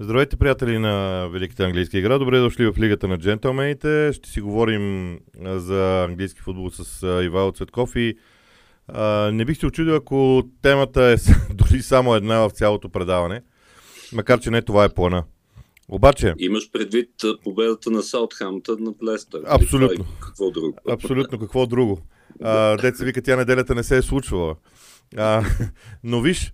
Здравейте, приятели на Великата английска игра. Добре дошли в Лигата на джентълмените. Ще си говорим за английски футбол с Ивайло Цветков и а, не бих се очудил, ако темата е дори само една в цялото предаване, макар че не това е плана. Обаче... Имаш предвид победата на Саутхамптън на Лестър. Абсолютно. Какво друго? Абсолютно, какво друго. А, деца вика, тя неделята не се е случвала. А, но виж,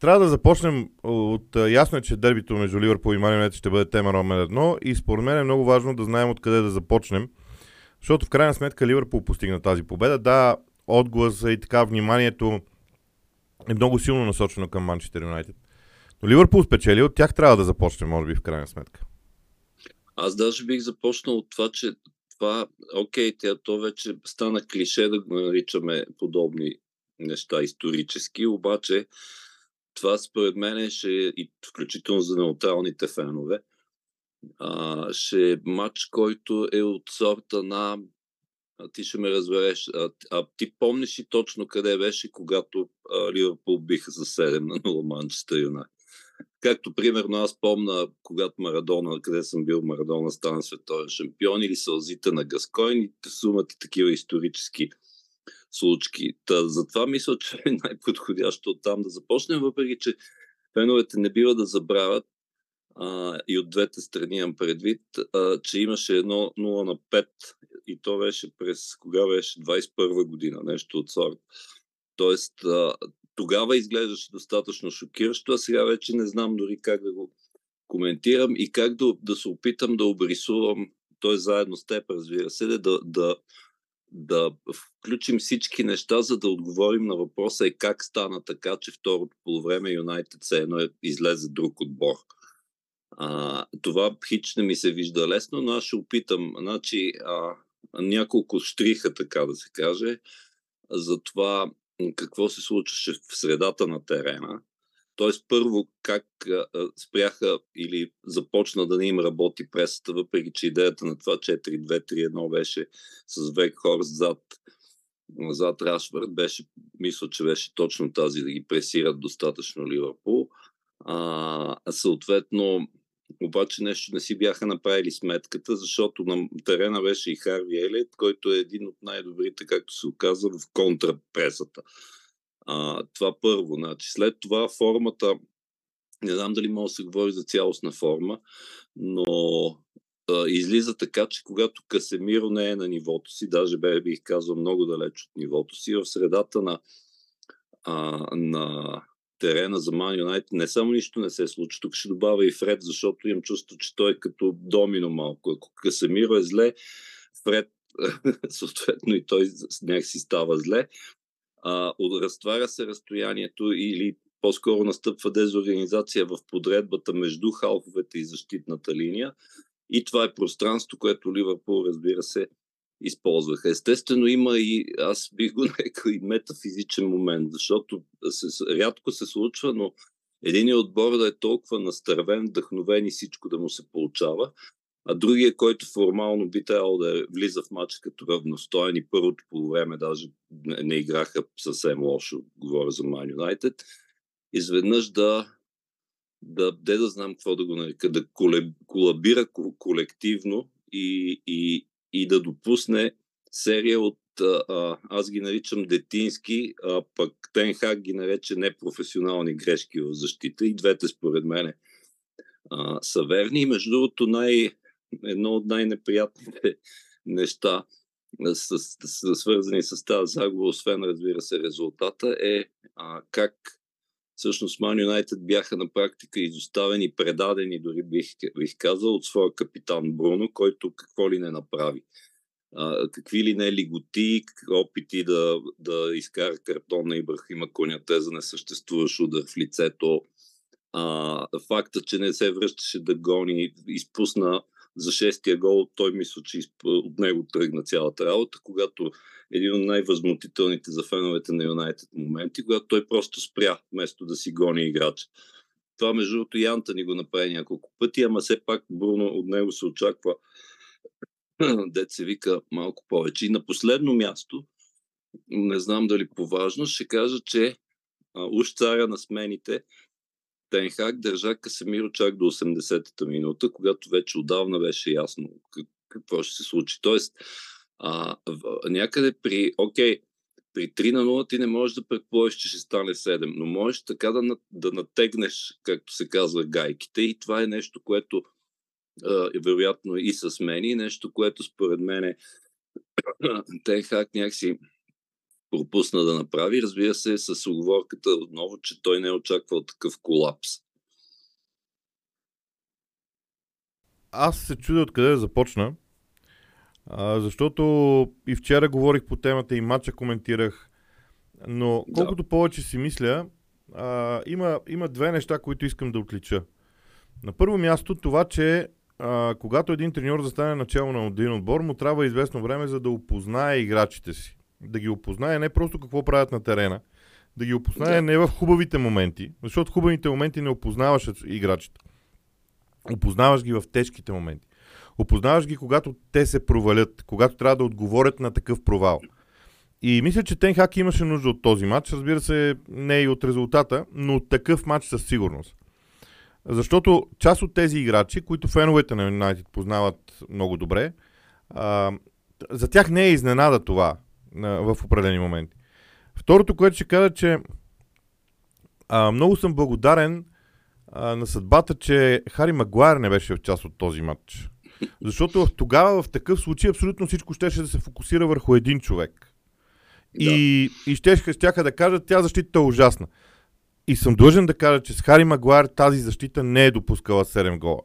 трябва да започнем от... Ясно е, че дербито между Ливърпул и Манионет ще бъде тема номер едно и според мен е много важно да знаем откъде да започнем. Защото в крайна сметка Ливърпул постигна тази победа. Да, отгласа и така вниманието е много силно насочено към Манчестър Юнайтед. Но Ливърпул спечели, от тях трябва да започнем, може би, в крайна сметка. Аз даже бих започнал от това, че това, окей, тя, то вече стана клише да го наричаме подобни неща исторически, обаче това според мен ще, и включително за неутралните фенове, а, ще е матч, който е от сорта на а, ти ще ме разбереш. А, а ти помниш и точно къде беше, когато а, Ливърпул биха за 7 на 0 Манчестър Юнайтед? Както примерно аз помна, когато Марадона, къде съм бил, Марадона стана световен шампион или сълзите на Гаскойн и сумата такива исторически случки. Та, затова мисля, че е най-подходящо от там да започнем, въпреки че феновете не бива да забравят а, и от двете страни имам предвид, а, че имаше едно 0 на 5 и то беше през, кога беше, 21 година, нещо от сорт. Тоест, а, тогава изглеждаше достатъчно шокиращо, а сега вече не знам дори как да го коментирам и как да, да се опитам да обрисувам, той заедно с теб, разбира се, да, да, да включим всички неща, за да отговорим на въпроса е как стана така, че второто полувреме Юнайтед се едно е излезе друг отбор. А, това хич не ми се вижда лесно, но аз ще опитам. Значи, а, няколко штриха, така да се каже, за това какво се случваше в средата на терена. Тоест, първо, как а, спряха или започна да не им работи пресата, въпреки че идеята на това 4-2-3-1 беше с Векхорст зад, зад Рашвард, беше, мисля, че беше точно тази да ги пресират достатъчно Ливърпул. А, съответно, обаче нещо не си бяха направили сметката, защото на терена беше и Харви Елит, който е един от най-добрите, както се оказа, в контрапресата. А, това първо. Значи. След това формата, не знам дали може да се говори за цялостна форма, но а, излиза така, че когато Касемиро не е на нивото си, даже бе, бих казал много далеч от нивото си, в средата на, а, на терена за Ман Юнайтед не само нищо не се случва. Тук ще добавя и Фред, защото имам чувство, че той е като домино малко. Ако Касемиро е зле, Фред съответно и той някакси става зле. А, разтваря се разстоянието или по-скоро настъпва дезорганизация в подредбата между халфовете и защитната линия. И това е пространство, което Ливърпул, разбира се, използваха. Естествено има и, аз бих го нарекал и метафизичен момент, защото се, рядко се случва, но един отбор да е толкова настървен, вдъхновен и всичко да му се получава, а другия, който формално би трябвало да влиза в матча като равностоен и първото по време даже не играха съвсем лошо, говоря за Man United, изведнъж да да, де да знам какво да го нарека, да колабира колективно и, и, и да допусне серия от, а, аз ги наричам детински, а пък Тенхак ги нарече непрофесионални грешки в защита и двете според мен са верни. И между другото най, едно от най-неприятните неща, с, с, свързани с тази загуба, освен разбира се резултата, е а, как всъщност Ман Юнайтед бяха на практика изоставени, предадени, дори бих, бих казал, от своя капитан Бруно, който какво ли не направи. А, какви ли не лиготи, опити да, да изкара картон на Ибрахима Коняте за не съществуващ удар в лицето. А, факта, че не се връщаше да гони, изпусна за шестия гол, той мисля, че от него тръгна цялата работа, когато един от най-възмутителните за феновете на Юнайтед моменти, когато той просто спря, вместо да си гони играч. Това, между другото, Янта ни го направи няколко пъти, ама все пак Бруно от него се очаква дет се вика малко повече. И на последно място, не знам дали по важно, ще кажа, че уж царя на смените Тенхак държа Касемиро чак до 80-та минута, когато вече отдавна беше ясно какво ще се случи. Тоест, а, някъде при, окей, при 3 на 0 ти не можеш да предположиш, че ще стане 7, но можеш така да, да натегнеш, както се казва, гайките и това е нещо, което е вероятно и с мен и нещо, което според мен е Тенхак някакси пропусна да направи. Разбира се, с оговорката отново, че той не е очаквал такъв колапс. Аз се чудя откъде да започна, а, защото и вчера говорих по темата и матча коментирах, но колкото да. повече си мисля, а, има, има две неща, които искам да отлича. На първо място това, че а, когато един треньор застане начало на един отбор, му трябва известно време за да опознае играчите си. Да ги опознае не просто какво правят на терена, да ги опознае да. не в хубавите моменти, защото хубавите моменти не опознаваш играчите. Опознаваш ги в тежките моменти. Опознаваш ги, когато те се провалят, когато трябва да отговорят на такъв провал. И мисля, че Тенхак имаше нужда от този матч. Разбира се, не и от резултата, но от такъв матч със сигурност. Защото част от тези играчи, които феновете на Юнайтед познават много добре, а, за тях не е изненада това а, в определени моменти. Второто, което ще кажа, че а, много съм благодарен а, на съдбата, че Хари Магуайер не беше в част от този матч. Защото тогава в такъв случай абсолютно всичко щеше да се фокусира върху един човек. Да. И, и ще, щяха да кажат, тя защита е ужасна. И съм длъжен да кажа, че с Хари Магуайер тази защита не е допускала 7 гола.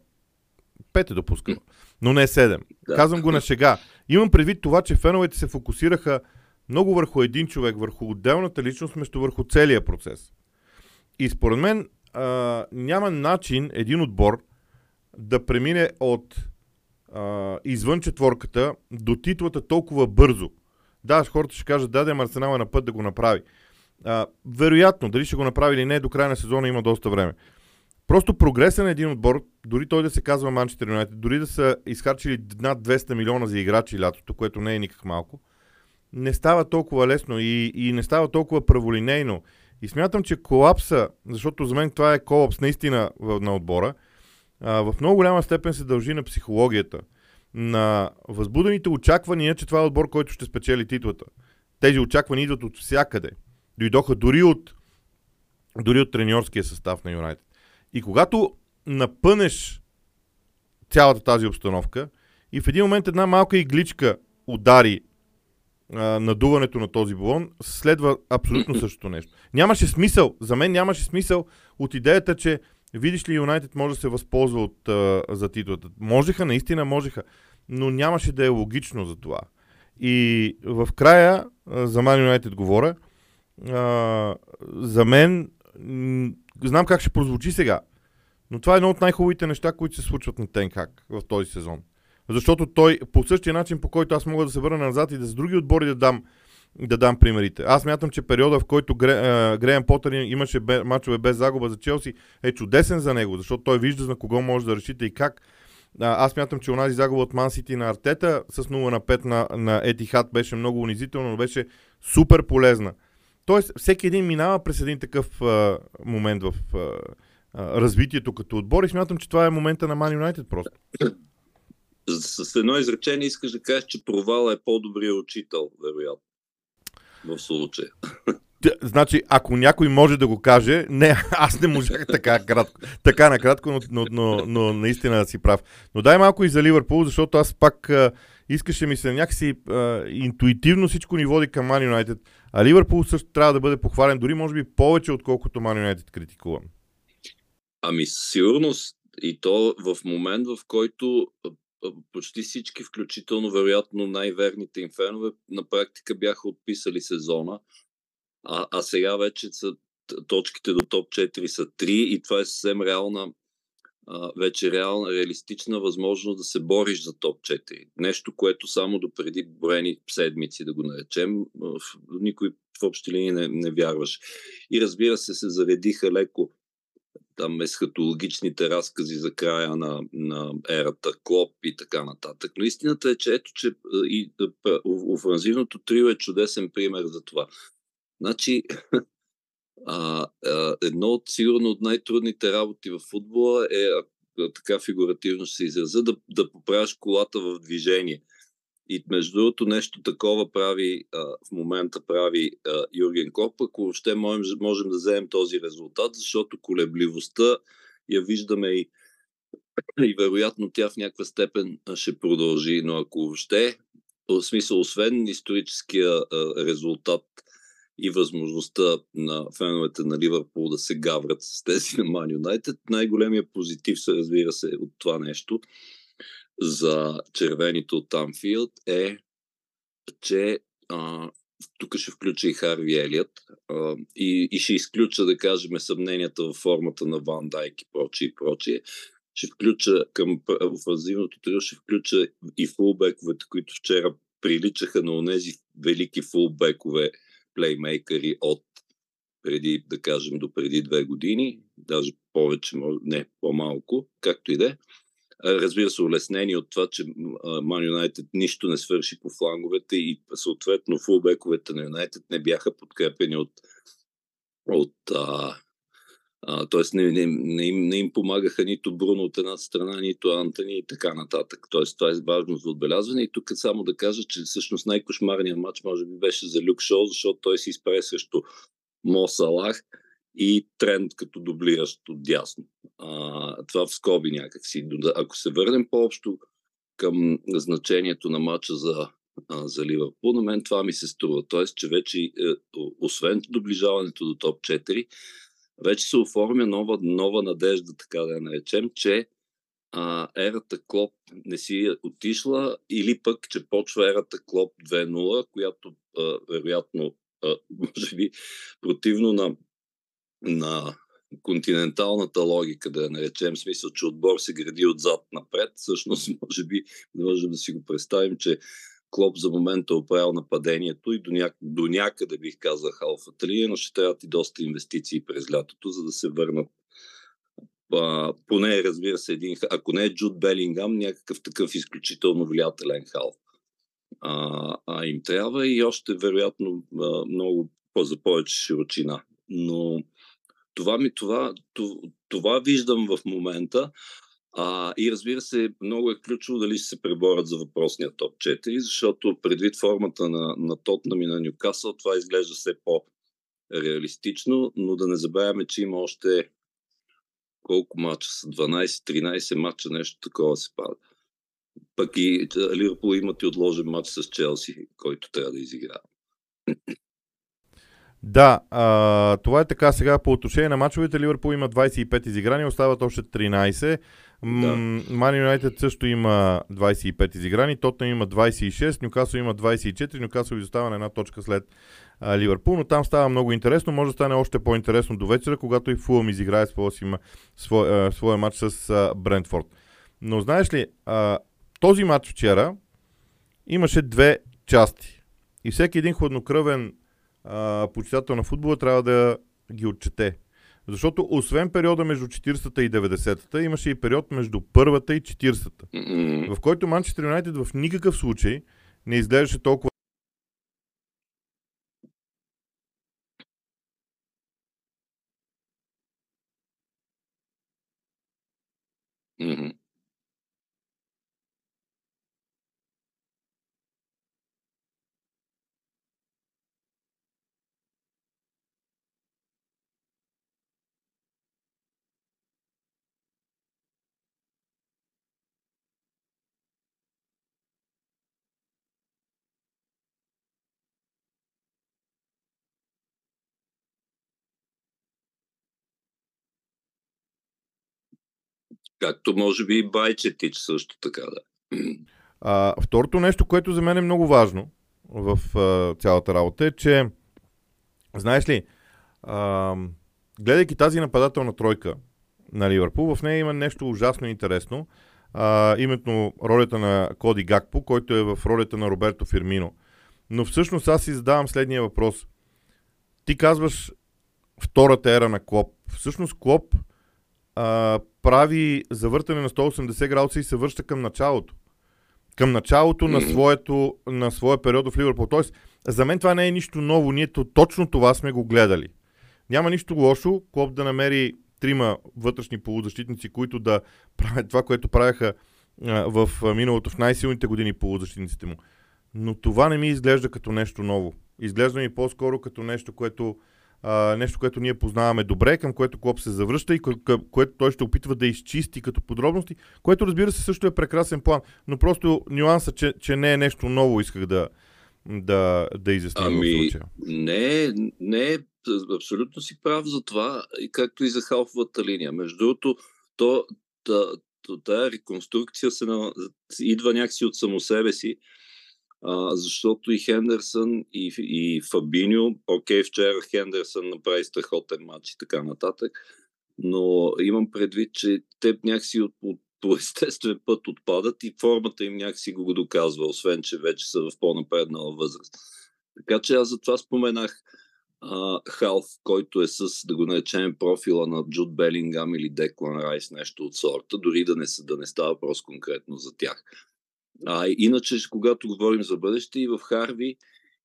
5 е допускала, но не 7. Да. Казвам го на шега. Имам предвид това, че феновете се фокусираха много върху един човек, върху отделната личност, вместо върху целия процес. И според мен а, няма начин един отбор да премине от а, извън четворката до титлата толкова бързо. Да, хората ще кажат, да, да, Арсенал е на път да го направи. А, вероятно, дали ще го направи или не, до края на сезона има доста време. Просто прогреса на един отбор, дори той да се казва Манчестър Юнайтед, дори да са изхарчили над 200 милиона за играчи лятото, което не е никак малко, не става толкова лесно и, и не става толкова праволинейно. И смятам, че колапса, защото за мен това е колапс наистина на отбора, в много голяма степен се дължи на психологията, на възбудените очаквания, че това е отбор, който ще спечели титлата. Тези очаквания идват от всякъде дойдоха дори от, дори от треньорския състав на Юнайтед. И когато напънеш цялата тази обстановка и в един момент една малка игличка удари а, надуването на този балон, следва абсолютно същото нещо. Нямаше смисъл, за мен нямаше смисъл от идеята, че видиш ли Юнайтед може да се възползва от, а, за титлата. Можеха, наистина можеха, но нямаше да е логично за това. И в края, а, за Man Юнайтед говоря, а, за мен, знам как ще прозвучи сега, но това е едно от най-хубавите неща, които се случват на Тенхак в този сезон. Защото той по същия начин, по който аз мога да се върна назад и да с други отбори да дам, да дам примерите. Аз мятам, че периода, в който Гре, Греем Потър имаше бе, мачове без загуба за Челси, е чудесен за него, защото той вижда на кого може да решите и как. Аз мятам, че онази загуба от Ман Сити на Артета с 0 на 5 на, на Етихат беше много унизително, но беше супер полезна. Тоест, всеки един минава през един такъв а, момент в а, а, развитието като отбор и смятам, че това е момента на Man United просто. С едно изречение искаш да кажеш, че провала е по-добрият учител, вероятно. В случая. Значи, ако някой може да го каже, не, аз не можах така, кратко, така накратко, но, но, но, но наистина да си прав. Но дай малко и за Ливърпул, защото аз пак искаше ми се някакси а, интуитивно всичко ни води към Man United. А Ливърпул също трябва да бъде похвален, дори може би повече, отколкото Man United критикувам. Ами сигурност. И то в момент, в който почти всички, включително вероятно най-верните им фенове, на практика бяха отписали сезона. А, а сега вече са точките до топ 4 са 3 и това е съвсем реална вече реална, реалистична възможност да се бориш за топ 4. Нещо, което само до преди броени седмици, да го наречем, в, никой в общи линии не, не вярваше. И разбира се, се заредиха леко там есхатологичните разкази за края на, на ерата Клоп и така нататък. Но истината е, че ето, че и офанзивното трио е чудесен пример за това. Значи, А, а, едно от сигурно от най-трудните работи в футбола е, така фигуративно ще се израза, да, да поправяш колата в движение. И между другото нещо такова прави а, в момента прави а, Юрген Клоп, ако въобще можем, можем да вземем този резултат, защото колебливостта я виждаме и, и вероятно тя в някаква степен ще продължи, но ако въобще, в смисъл, освен историческия а, резултат и възможността на феновете на Ливърпул да се гаврат с тези на Ман Юнайтед, най-големия позитив се разбира се от това нещо – за червените от Танфилд е, че а, тук ще включа и Харви Елият а, и, и ще изключа, да кажем, съмненията в формата на Ван Дайк и прочие и прочие. Ще включа към офанзивното трио, ще включа и фулбековете, които вчера приличаха на онези велики фулбекове плеймейкъри от преди, да кажем, до преди две години, даже повече, не, по-малко, както и да е. Разбира се, улеснени от това, че Ман Юнайтед нищо не свърши по фланговете и съответно фулбековете на Юнайтед не бяха подкрепени от, от а, а, т.е. Не, не, не, им, не им помагаха нито Бруно от една страна, нито Антони и така нататък. Т.е. това е важно за отбелязване. И тук само да кажа, че всъщност най-кошмарният матч може би беше за Люк Шоу, защото той се изправи срещу Мо Салах и тренд като дублиращ от дясно. А, това в скоби някакси. Ако се върнем по-общо към значението на матча за, а, за Ливърпул, на мен това ми се струва. Тоест, че вече, е, освен доближаването до топ 4, вече се оформя нова, нова надежда, така да я наречем, че а, ерата Клоп не си е отишла или пък, че почва ерата Клоп 2.0, която а, вероятно, а, може би, противно на на континенталната логика, да я наречем, смисъл, че отбор се гради отзад напред, всъщност може би можем да си го представим, че Клоп за момента е оправил нападението и до, ня... до някъде бих казал халфата линия, но ще трябват и доста инвестиции през лятото, за да се върнат а, поне, разбира се, един, ако не е Джуд Белингам, някакъв такъв изключително влиятелен халф. А, а им трябва и още, вероятно, много за повече широчина. Но това, ми, това, това, това виждам в момента. А, и разбира се, много е ключово дали ще се преборят за въпросния топ 4, защото предвид формата на, на Тотнам и на Нюкасъл, това изглежда все по-реалистично, но да не забравяме, че има още колко мача са? 12-13 мача, нещо такова се пада. Пък и Ливърпул имат и отложен матч с Челси, който трябва да изиграе. Да, а, това е така. Сега по отношение на мачовете, Ливърпул има 25 изиграни, остават още 13. Ман Юнайтед също има 25 изиграни, Тотнам има 26, Нюкасъл има 24, Нюкасъл изостава на една точка след а, Ливърпул, но там става много интересно, може да стане още по-интересно до вечера, когато и Фулъм изиграе своя, своя, своя матч с а, Брентфорд. Но знаеш ли, а, този матч вчера имаше две части. И всеки един хладнокръвен а, почитател на футбола трябва да ги отчете. Защото освен периода между 40-та и 90-та, имаше и период между първата и 40-та, в който Манчестър Юнайтед в никакъв случай не изглеждаше толкова Mm-hmm. Както може би и Байчетич също така, да. А, второто нещо, което за мен е много важно в а, цялата работа е, че знаеш ли, а, гледайки тази нападателна тройка на Ливърпул, в нея има нещо ужасно интересно. А, именно ролята на Коди Гакпо, който е в ролята на Роберто Фирмино. Но всъщност аз си задавам следния въпрос. Ти казваш втората ера на Клоп. Всъщност Клоп а, прави завъртане на 180 градуса и се връща към началото. Към началото на, своето, на своя период в Ливърпул. Тоест, за мен това не е нищо ново. Ние точно това сме го гледали. Няма нищо лошо Клоп да намери трима вътрешни полузащитници, които да правят това, което правяха в миналото в най-силните години полузащитниците му. Но това не ми изглежда като нещо ново. Изглежда ми по-скоро като нещо, което а, нещо, което ние познаваме добре, към което Клоп се завръща и към което той ще опитва да изчисти като подробности, което разбира се също е прекрасен план. Но просто нюанса, че, че не е нещо ново, исках да, да, да изясня ами, в случая. Не, не, абсолютно си прав за това, и както и за халфовата линия. Между другото, то, та, тая реконструкция се на, идва някакси от само себе си, а, защото и Хендерсън, и, и Фабиньо, окей, вчера Хендерсън направи страхотен матч и така нататък, но имам предвид, че те някакси от, от по естествен път отпадат и формата им някакси го, доказва, освен че вече са в по-напреднала възраст. Така че аз затова споменах а, Халф, който е с, да го наречем, профила на Джуд Белингам или Деклан Райс, нещо от сорта, дори да не, да не става просто конкретно за тях. А, иначе, когато говорим за бъдеще и в Харви,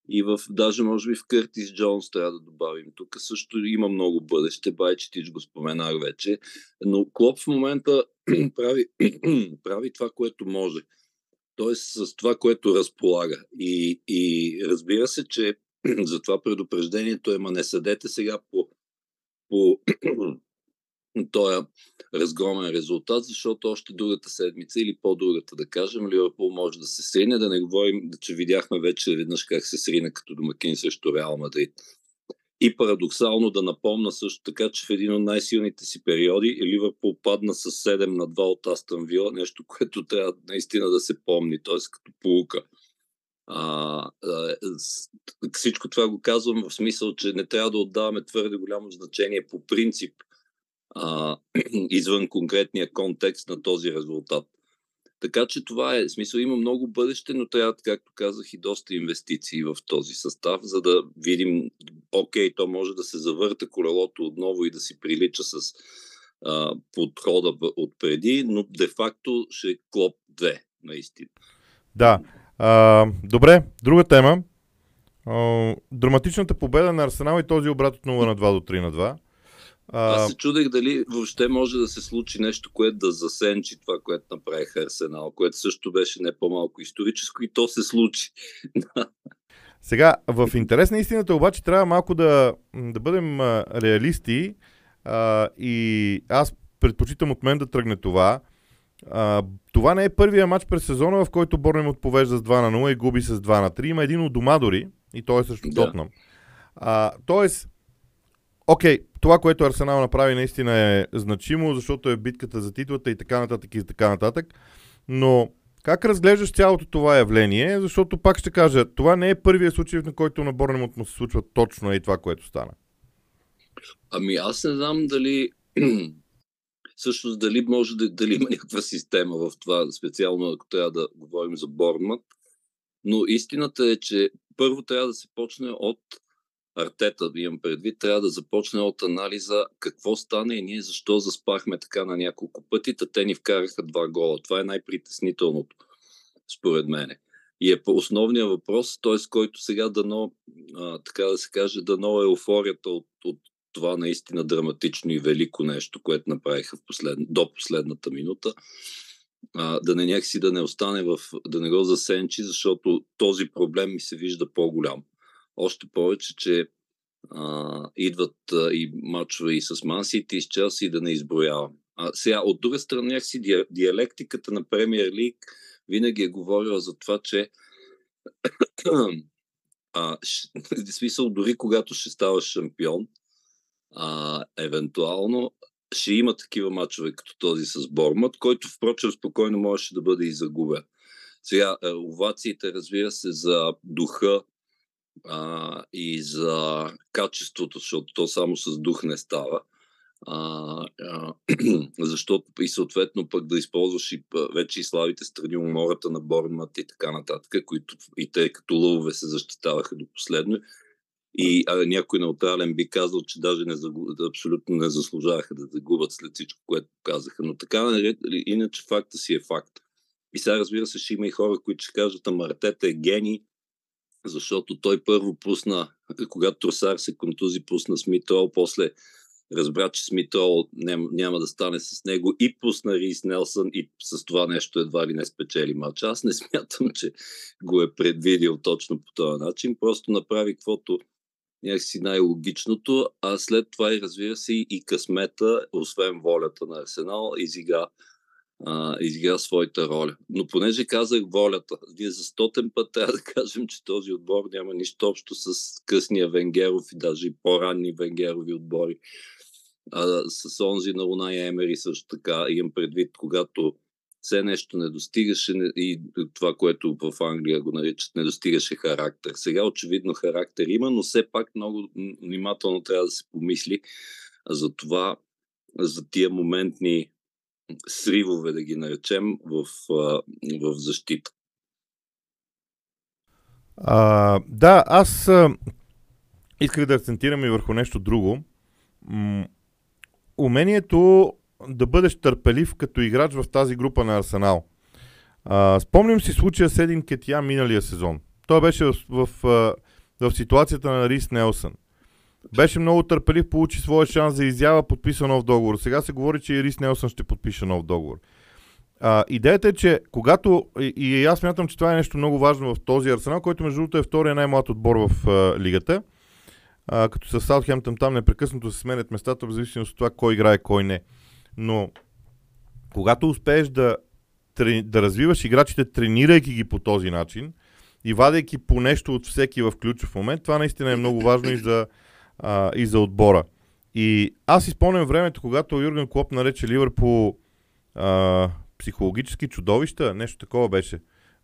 и в, даже може би в Къртис Джонс трябва да добавим. Тук също има много бъдеще, Байчетич го споменах вече, но Клоп в момента прави, прави това, което може. Тоест с това, което разполага. И, и разбира се, че за това предупреждението е, ма не съдете сега по, по този разгромен резултат, защото още другата седмица или по-другата, да кажем, Ливърпул може да се срине, да не говорим, че видяхме вече веднъж как се срина като домакин срещу Реал Мадрид. И парадоксално да напомна също така, че в един от най-силните си периоди Ливърпул падна с 7 на 2 от Астън Вила, нещо, което трябва наистина да се помни, т.е. като полука. А, а, всичко това го казвам в смисъл, че не трябва да отдаваме твърде голямо значение по принцип а, извън конкретния контекст на този резултат. Така че това е, смисъл има много бъдеще, но трябва, както казах, и доста инвестиции в този състав, за да видим, окей, то може да се завърта колелото отново и да си прилича с а, подхода от преди, но де-факто ще е клоп 2, наистина. Да. А, добре, друга тема. А, драматичната победа на Арсенал и този обрат от 0 на 2 до 3 на 2. Аз се чудех дали въобще може да се случи нещо, което да засенчи това, което направиха Арсенал, което също беше не по-малко историческо и то се случи. Сега, в интерес на истината обаче трябва малко да, да бъдем реалисти а, и аз предпочитам от мен да тръгне това. А, това не е първия матч през сезона, в който Борнемот повежда с 2 на 0 и губи с 2 на 3. Има един от дома дори и той е също да. Тотнам. А, тоест, окей, това, което Арсенал направи наистина е значимо, защото е битката за титлата и така нататък и така нататък. Но как разглеждаш цялото това явление? Защото пак ще кажа, това не е първият случай, на който на Борнемот му се случва точно и това, което стана. Ами аз не знам дали всъщност дали може да дали има някаква система в това, специално ако трябва да говорим за Борнмът. Но истината е, че първо трябва да се почне от Артета, имам предвид, трябва да започне от анализа какво стане и ние защо заспахме така на няколко пъти, та те ни вкараха два гола. Това е най-притеснителното, според мене. И е по основния въпрос, т.е. който сега дано, а, така да се каже, дано е еуфорията от, от това наистина драматично и велико нещо, което направиха в послед... до последната минута, а, да не някакси да не остане в, да не го засенчи, защото този проблем ми се вижда по-голям. Още повече, че а, идват а, и мачове и с Мансити, и с Челси, да не изброявам. А, сега, от друга страна, някакси диалектиката на Премьер Лиг винаги е говорила за това, че а, смисъл, дори когато ще ставаш шампион, а, евентуално ще има такива мачове като този с Бормът, който впрочем спокойно можеше да бъде и загубен. Сега, овациите, разбира се, за духа а, и за качеството, защото то само с дух не става. А, а, защото и съответно пък да използваш и вече и славите страни умората на Борнмат и така нататък, които и те като лъвове се защитаваха до последно. И а, някой неутрален би казал, че даже не загуб... абсолютно не заслужаваха да загубят след всичко, което казаха. Но така, иначе факта си е факт. И сега, разбира се, ще има и хора, които ще кажат, ама Артета е гений, защото той първо пусна когато Тросар се контузи, пусна Смитрол, после разбра, че Смитрол няма, няма да стане с него и пусна Рис Нелсън и с това нещо едва ли не спечели матч. Аз не смятам, че го е предвидил точно по този начин. Просто направи каквото някакси най-логичното, а след това и разбира се и късмета, освен волята на Арсенал, изигра а, изигра своята роля. Но понеже казах волята, ние за стотен път трябва да кажем, че този отбор няма нищо общо с късния Венгеров и даже и по-ранни Венгерови отбори. А, с онзи на Луна и Емери също така имам предвид, когато все нещо не достигаше и това, което в Англия го наричат, не достигаше характер. Сега очевидно характер има, но все пак много внимателно трябва да се помисли за това, за тия моментни сривове, да ги наречем, в, в защита. А, да, аз а, исках да акцентирам и върху нещо друго. М- умението да бъдеш търпелив като играч в тази група на Арсенал. А, спомням си случая с Един Кетия миналия сезон. Той беше в, в, в, в ситуацията на Рис Нелсън. Беше много търпелив, получи своя шанс за изява, подписа нов договор. Сега се говори, че и Рис Нелсън ще подпише нов договор. А, идеята е, че когато, и, и аз смятам, че това е нещо много важно в този Арсенал, който между другото е втория най-млад отбор в а, лигата, а, като с Саутхемптън там непрекъснато се сменят местата, в зависимост от това кой играе, кой не. Но когато успееш да, да развиваш играчите, тренирайки ги по този начин и вадейки по нещо от всеки в ключов момент, това наистина е много важно и за, а, и за отбора. И аз изпомням времето, когато Юрген Клоп нарече Ливърпул а, психологически чудовища, нещо такова беше.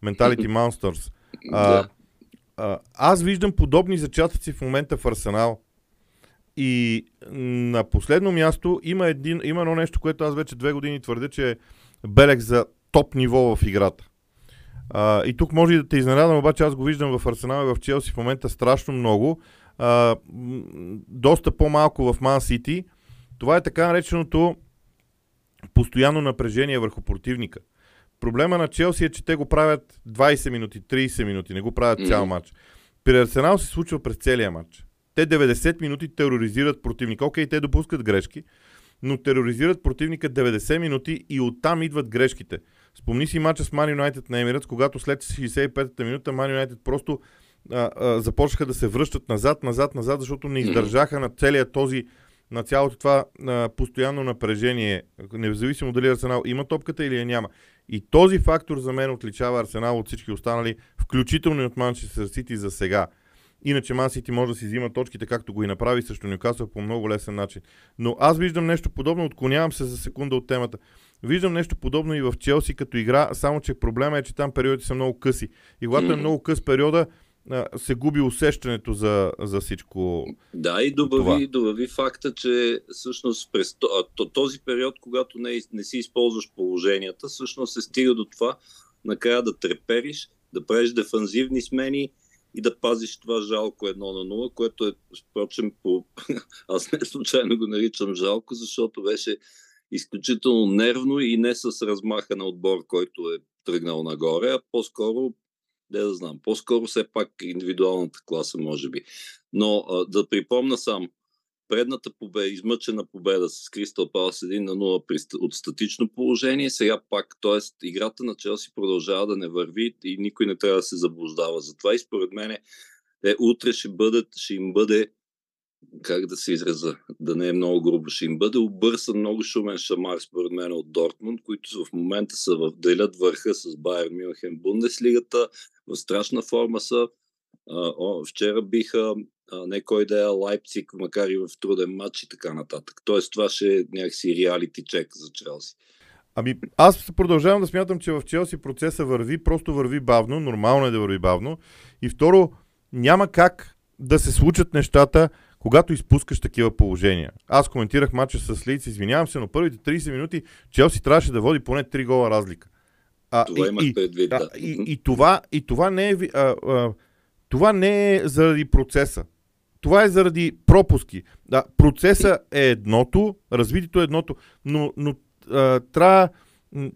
Mentality Monsters. А, а, аз виждам подобни зачатъци в момента в Арсенал. И на последно място има, един, има едно нещо, което аз вече две години твърдя, че е белег за топ ниво в играта. А, и тук може и да те изненадам, обаче аз го виждам в Арсенал и в Челси в момента страшно много. А, доста по-малко в Ман Сити. Това е така нареченото постоянно напрежение върху противника. Проблема на Челси е, че те го правят 20 минути, 30 минути, не го правят цял матч. При Арсенал се случва през целия матч. Те 90 минути тероризират противника. Окей, те допускат грешки, но тероризират противника 90 минути и оттам идват грешките. Спомни си мача с Ман Юнайтед на Емирец, когато след 65-та минута Ман Юнайтед просто а, а, започнаха да се връщат назад, назад, назад, защото не издържаха на целият този на цялото това а, постоянно напрежение, независимо дали Арсенал има топката или я няма. И този фактор за мен отличава Арсенал от всички останали, включително и от Манчестър Сити за сега. Иначе Ман Сити може да си взима точките, както го и направи срещу Нюкасъл по много лесен начин. Но аз виждам нещо подобно, отклонявам се за секунда от темата. Виждам нещо подобно и в Челси като игра, само че проблема е, че там периодите са много къси. И когато е много къс периода, се губи усещането за, за всичко. Да, и добави, добави факта, че всъщност през този период, когато не, не си използваш положенията, всъщност се стига до това накрая да трепериш, да правиш дефанзивни смени и да пазиш това жалко едно на нула, което е, впрочем, по... аз не случайно го наричам жалко, защото беше изключително нервно и не с размаха на отбор, който е тръгнал нагоре, а по-скоро не да знам. По-скоро все пак индивидуалната класа, може би. Но а, да припомна сам, предната победа, измъчена победа с Кристал Палас 1 на 0 при, от статично положение, сега пак, т.е. играта на Челси продължава да не върви и никой не трябва да се заблуждава. Затова и според мен е, утре ще, бъдат, ще им бъде как да се израза, да не е много грубо, ще им бъде обърсан много шумен шамар, според мен, от Дортмунд, които в момента са в, делят върха с Байер Мюнхен Бундеслигата, в страшна форма са. Вчера биха а, не кой да е Лайпциг, макар и в труден матч и така нататък. Тоест това ще е някакси реалити чек за Челси. Ами аз продължавам да смятам, че в Челси процеса върви, просто върви бавно, нормално е да върви бавно. И второ, няма как да се случат нещата, когато изпускаш такива положения. Аз коментирах матча с Лиц, извинявам се, но първите 30 минути Челси трябваше да води поне 3 гола разлика. А, това имах предвид, да. И, и, това, и това не е... А, а, това не е заради процеса. Това е заради пропуски. Да, процеса е едното, развитието е едното, но, но а, трябва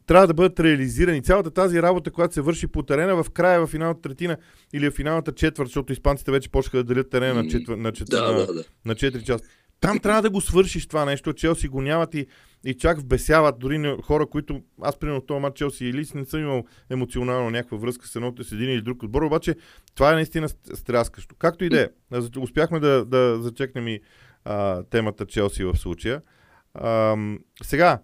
трябва да бъдат реализирани. Цялата тази работа, която се върши по терена в края, в финалната третина или в финалната четвърт, защото испанците вече почнаха да делят терена на, четвър, на, четвър, да, на, да, да. на 4 часа. Там трябва да го свършиш това нещо. Челси го нямат и, и чак вбесяват дори хора, които аз примерно в този матч Челси или не съм имал емоционално някаква връзка с едното с един или друг отбор, обаче това е наистина стряскащо. Както и да е. Успяхме да, да зачекнем и а, темата Челси в случая. А, сега,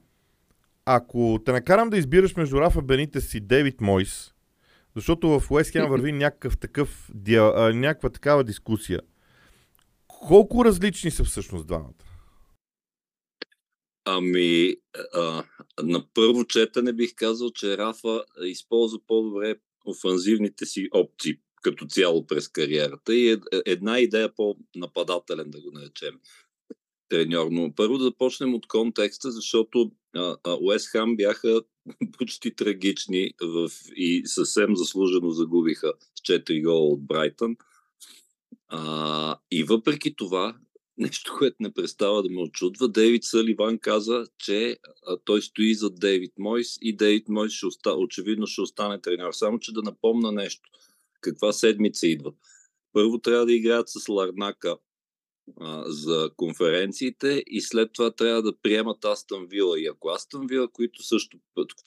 ако те накарам да избираш между Рафа Бенитес и Дейвид Мойс, защото в Уест Хем върви някакъв такъв, някаква такава дискусия – колко различни са всъщност двамата? Ами, а, на първо четене бих казал, че Рафа използва по-добре офанзивните си опции като цяло през кариерата и е, една идея по-нападателен, да го наречем, треньор. Но първо да започнем от контекста, защото Уест Хам бяха почти трагични в, и съвсем заслужено загубиха с 4 гола от Брайтън. А, и въпреки това, нещо, което не престава да ме очудва, Дейвид Саливан каза, че а, той стои за Дейвид Мойс и Дейвид Мойс ще оста, очевидно ще остане тренер. Само, че да напомна нещо. Каква седмица идва? Първо трябва да играят с Ларнака а, за конференциите и след това трябва да приемат Астън Вила. И ако Астън Вила, които също,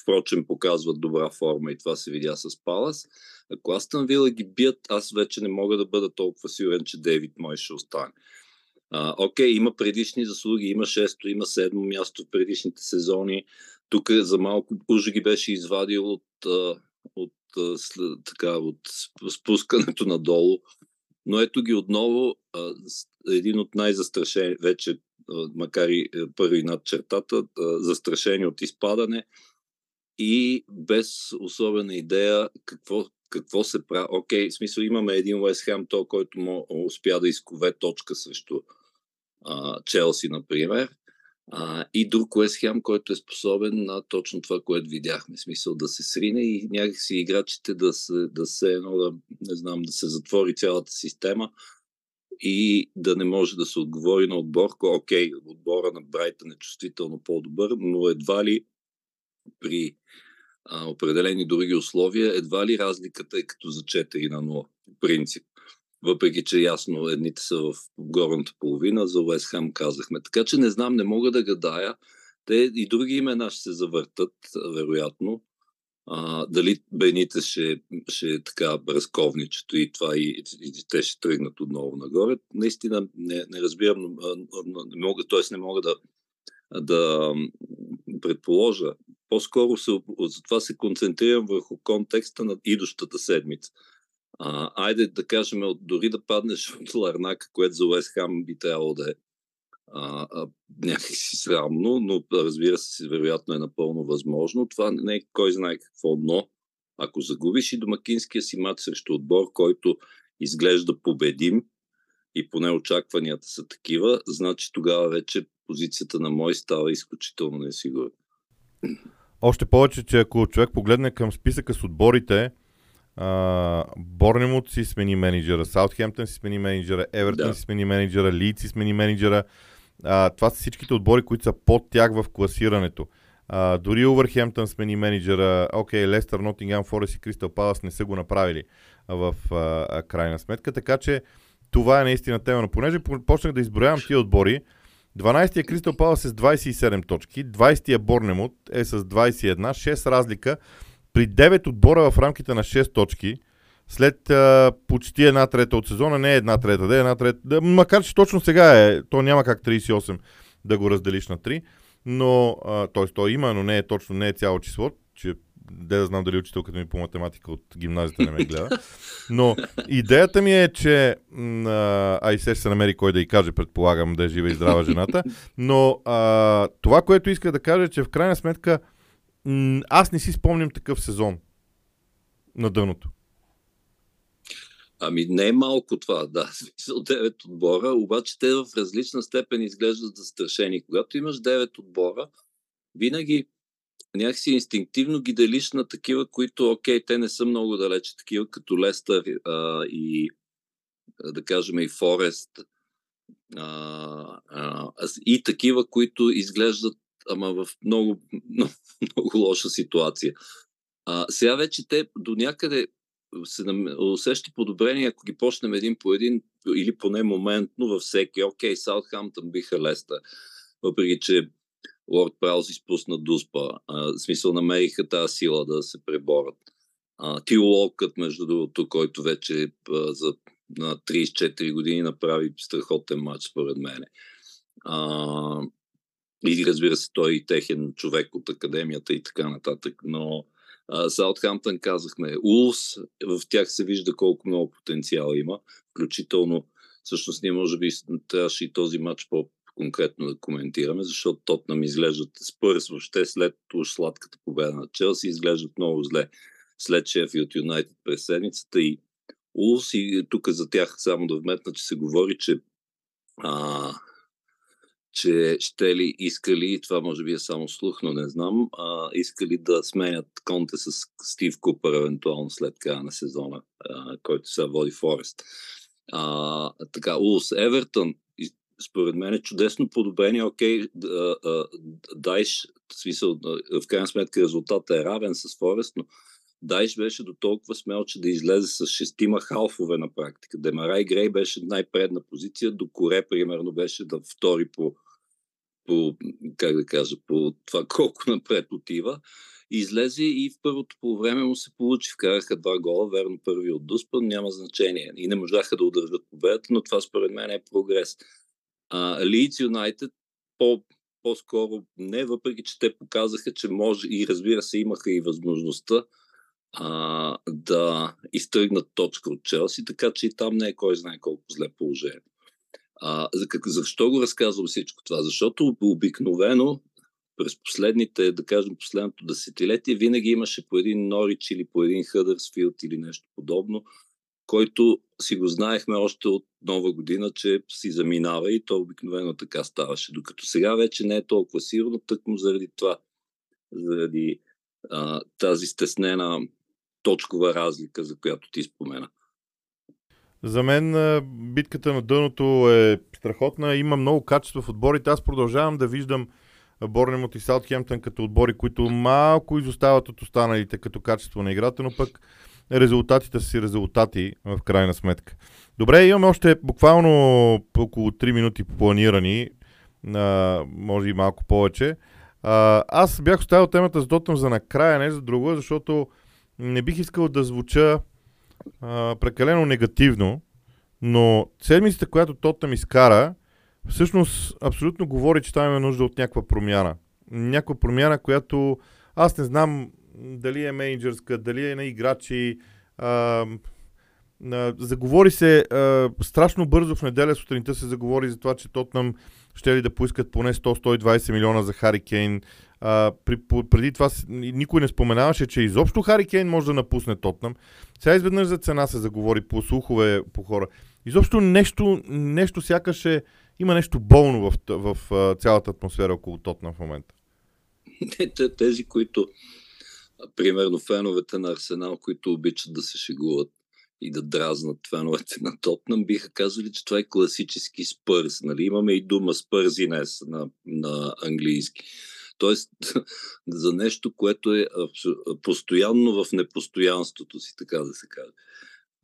впрочем, показват добра форма и това се видя с Палас, ако Астън Вила ги бият, аз вече не мога да бъда толкова сигурен, че Дейвид мой ще остане. А, окей, има предишни заслуги, има шесто, има седмо място в предишните сезони. Тук за малко уже ги беше извадил от, от, от, така, от спускането надолу. Но ето ги отново, един от най-застрашени, вече, макар и първи над чертата, застрашени от изпадане и без особена идея какво, какво се прави. Окей, в смисъл имаме един Уест Хем, то, който му успя да изкове точка срещу а, Челси, например. А, и друг Уест Хем, който е способен на точно това, което видяхме. В смисъл да се срине и някакси играчите да се, да се едно, да, не знам, да се затвори цялата система и да не може да се отговори на отбор. Окей, отбора на Брайтън е чувствително по-добър, но едва ли при а, определени други условия, едва ли разликата е като за 4 на 0, по принцип. Въпреки, че ясно едните са в горната половина, за Уест Хам казахме. Така че не знам, не мога да гадая. Те и други имена ще се завъртат, вероятно. А, дали Бените ще, ще е така разковничето и това и, и те ще тръгнат отново нагоре. Наистина не, не разбирам, не мога, т.е. не мога да, да предположа. По-скоро се, затова се концентрирам върху контекста на идущата седмица. А, айде да кажем, дори да паднеш от Ларнака, което за Уест Хам би трябвало да е а, а, някакси срамно, но разбира се, вероятно е напълно възможно. Това не е кой знае какво, но ако загубиш и домакинския си мат срещу отбор, който изглежда победим и поне очакванията са такива, значи тогава вече позицията на мой става изключително несигурна. Още повече, че ако човек погледне към списъка с отборите, Борнемут си смени менеджера, Саутхемптън си смени менеджера, Евертън да. си смени менеджера, Лийд си смени менеджера. А, това са всичките отбори, които са под тях в класирането. А, дори Увърхемптън смени менеджера, окей, Лестър, Нотингам, Форест и Кристал Палас не са го направили в а, крайна сметка, така че това е наистина тема. Но понеже почнах да изброявам тия отбори, 12-я Кристал Палас е с 27 точки, 20-я Борнемут е с 21, 6 разлика при 9 отбора в рамките на 6 точки, след а, почти една трета от сезона, не една трета, да е една трета, да, макар че точно сега е, то няма как 38 да го разделиш на 3, но, т.е. то има, но не е точно, не е цяло число, че де да знам дали учителката ми по математика от гимназията не ме гледа. Но идеята ми е, че а и се се намери кой да й каже, предполагам да е жива и здрава жената, но а, това, което иска да кажа, е, че в крайна сметка аз не си спомням такъв сезон на дъното. Ами не е малко това, да. Смисъл 9 отбора, обаче те в различна степен изглеждат застрашени. Когато имаш 9 отбора, винаги някакси инстинктивно ги делиш на такива, които, окей, те не са много далече, такива като Лестър а, и да кажем и Форест а, а, и такива, които изглеждат ама в много, много, много лоша ситуация. А, сега вече те до някъде се усеща подобрение, ако ги почнем един по един или поне моментно във всеки. Окей, Саутхамптън биха Леста, въпреки че Лорд Праус изпусна Дуспа. А, в смисъл намериха тази сила да се преборят. Тил Локът, между другото, който вече а, за на 34 години направи страхотен матч, според мен. И разбира се, той и техен човек от академията и така нататък. Но Саутхамптън казахме, Улс, в тях се вижда колко много потенциал има, включително всъщност ние може би трябваше и този матч по конкретно да коментираме, защото Тотнам изглеждат Спърс въобще след сладката победа на Челси, изглеждат много зле. След Шефилд Юнайтед през седмицата и Улс и тук за тях само да вметна, че се говори, че а, че ще ли искали, това може би е само слух, но не знам, а, искали да сменят конте с Стив Купър, евентуално след края на сезона, а, който се води Форест. А, така, Улс, Евертън, според мен е чудесно подобрение. Окей, Дайш, в смисъл, в крайна сметка резултатът е равен с Форест, но Дайш беше до толкова смел, че да излезе с шестима халфове на практика. Демарай Грей беше най-предна позиция, до Коре, примерно, беше да втори по по, как да кажа, по това колко напред отива. Излезе и в първото по време му се получи. Вкараха два гола, верно първи от Дуспа, няма значение. И не можаха да удържат победата, но това според мен е прогрес. Лидс Юнайтед по, по-скоро не, въпреки че те показаха, че може и разбира се имаха и възможността а, да изтръгнат точка от Челси, така че и там не е кой знае колко зле положение. А, защо го разказвам всичко това? Защото обикновено през последните, да кажем, последното десетилетие, винаги имаше по един Норич или по един Хъдърсфилд или нещо подобно, който си го знаехме още от нова година, че си заминава и то обикновено така ставаше. Докато сега вече не е толкова сигурно, тъкмо заради това, заради а, тази стеснена точкова разлика, за която ти спомена. За мен битката на дъното е страхотна. Има много качество в отборите. Аз продължавам да виждам Борнемот и Саутхемптън като отбори, които малко изостават от останалите като качество на играта, но пък резултатите са си резултати в крайна сметка. Добре, имаме още буквално около 3 минути планирани, а, може и малко повече. А, аз бях оставил темата с Дотъм за накрая, не за друго, защото не бих искал да звуча прекалено негативно, но седмицата, която Тотъм изкара, всъщност абсолютно говори, че там има нужда от някаква промяна. Някаква промяна, която аз не знам дали е менеджерска, дали е на играчи. А, а, заговори се а, страшно бързо в неделя сутринта се заговори за това, че Тотнам ще ли да поискат поне 100-120 милиона за Хари Кейн. А, при, преди това никой не споменаваше, че изобщо Хари Кейн може да напусне Тотнам. Сега изведнъж за цена се заговори по слухове, по хора. Изобщо нещо, нещо сякаш е, има нещо болно в, в, в цялата атмосфера около Тотнам в момента. Тези, които, примерно феновете на Арсенал, които обичат да се шегуват и да дразнат феновете на Тотнам, биха казали, че това е класически спърс. Нали? Имаме и дума спързинес на, на английски. Тоест, за нещо, което е постоянно в непостоянството си, така да се каже.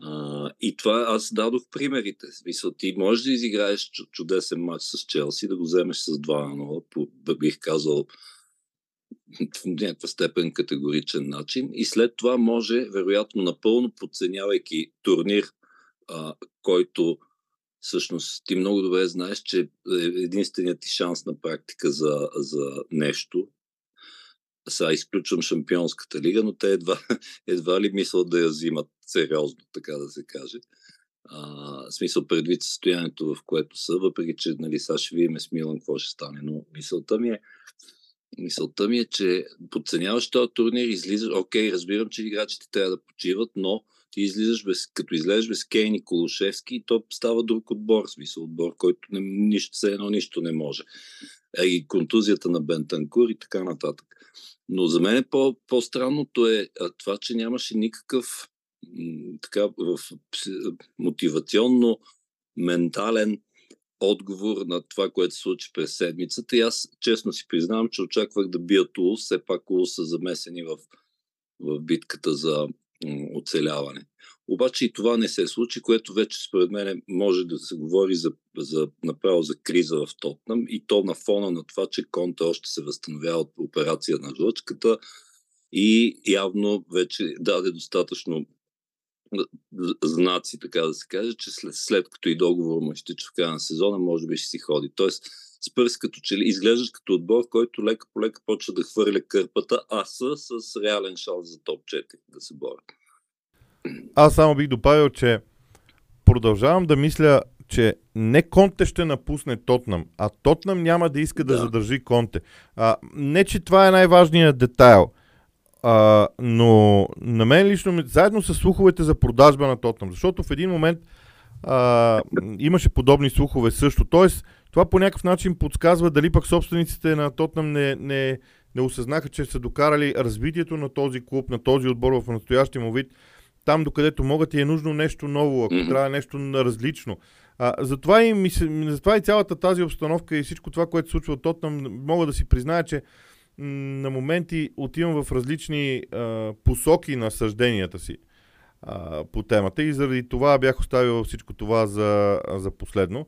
А, и това аз дадох примерите. Смисъл, ти можеш да изиграеш чудесен матч с Челси, да го вземеш с 2 на 0, бих казал в някаква степен категоричен начин. И след това може, вероятно, напълно подценявайки турнир, а, който всъщност ти много добре знаеш, че е единственият ти шанс на практика за, за нещо. Сега изключвам Шампионската лига, но те едва, едва ли мислят да я взимат сериозно, така да се каже. А, смисъл предвид състоянието, в което са, въпреки че нали, сега ще видим с Милан какво ще стане, но мисълта ми е, мисълта ми е, че подценяваш този турнир, излизаш, окей, разбирам, че играчите трябва да почиват, но ти излизаш без, като излезеш без Кейн и Колушевски, то става друг отбор, смисъл отбор, който не, нищо, все едно нищо не може. Е, и контузията на Бентанкур и така нататък. Но за мен е по, по-странното е това, че нямаше никакъв така в мотивационно ментален отговор на това, което се случи през седмицата. И аз честно си признавам, че очаквах да бият Улс. Все пак Улс са замесени в, в битката за оцеляване. Обаче и това не се случи, което вече според мен може да се говори за, за, направо за криза в Тотнам и то на фона на това, че Конта още се възстановява от операция на жлъчката и явно вече даде достатъчно знаци, така да се каже, че след, след като и договор му изтича в края на сезона, може би ще си ходи. Тоест, Спърс като че ли изглеждаш като отбор, който лека по лека почва да хвърля кърпата, а са с реален шанс за топ 4 да се борят. Аз само бих добавил, че продължавам да мисля, че не Конте ще напусне Тотнам, а Тотнам няма да иска да, да задържи Конте. А, не, че това е най-важният детайл, а, но на мен лично, заедно с слуховете за продажба на Тотнам, защото в един момент а, имаше подобни слухове също. Тоест, това по някакъв начин подсказва дали пък собствениците на Тотнам не, не, не осъзнаха, че са докарали развитието на този клуб, на този отбор в настоящия му вид там, докъдето могат и е нужно нещо ново, ако mm-hmm. трябва нещо различно. А, затова, и, затова и цялата тази обстановка и всичко това, което се случва от Тотнам, мога да си призная, че на моменти отивам в различни а, посоки на съжденията си а, по темата и заради това бях оставил всичко това за, за последно.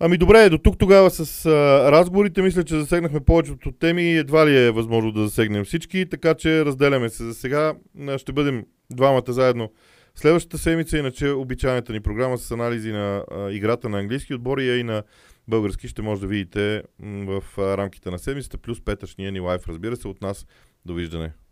Ами добре, до тук тогава с а, разговорите мисля, че засегнахме повечето теми едва ли е възможно да засегнем всички, така че разделяме се за сега. Ще бъдем двамата заедно следващата седмица, иначе обичайната ни програма с анализи на а, играта на английски отбори и на български ще може да видите в а, рамките на седмицата, плюс петъчния ни лайф, разбира се, от нас. Довиждане!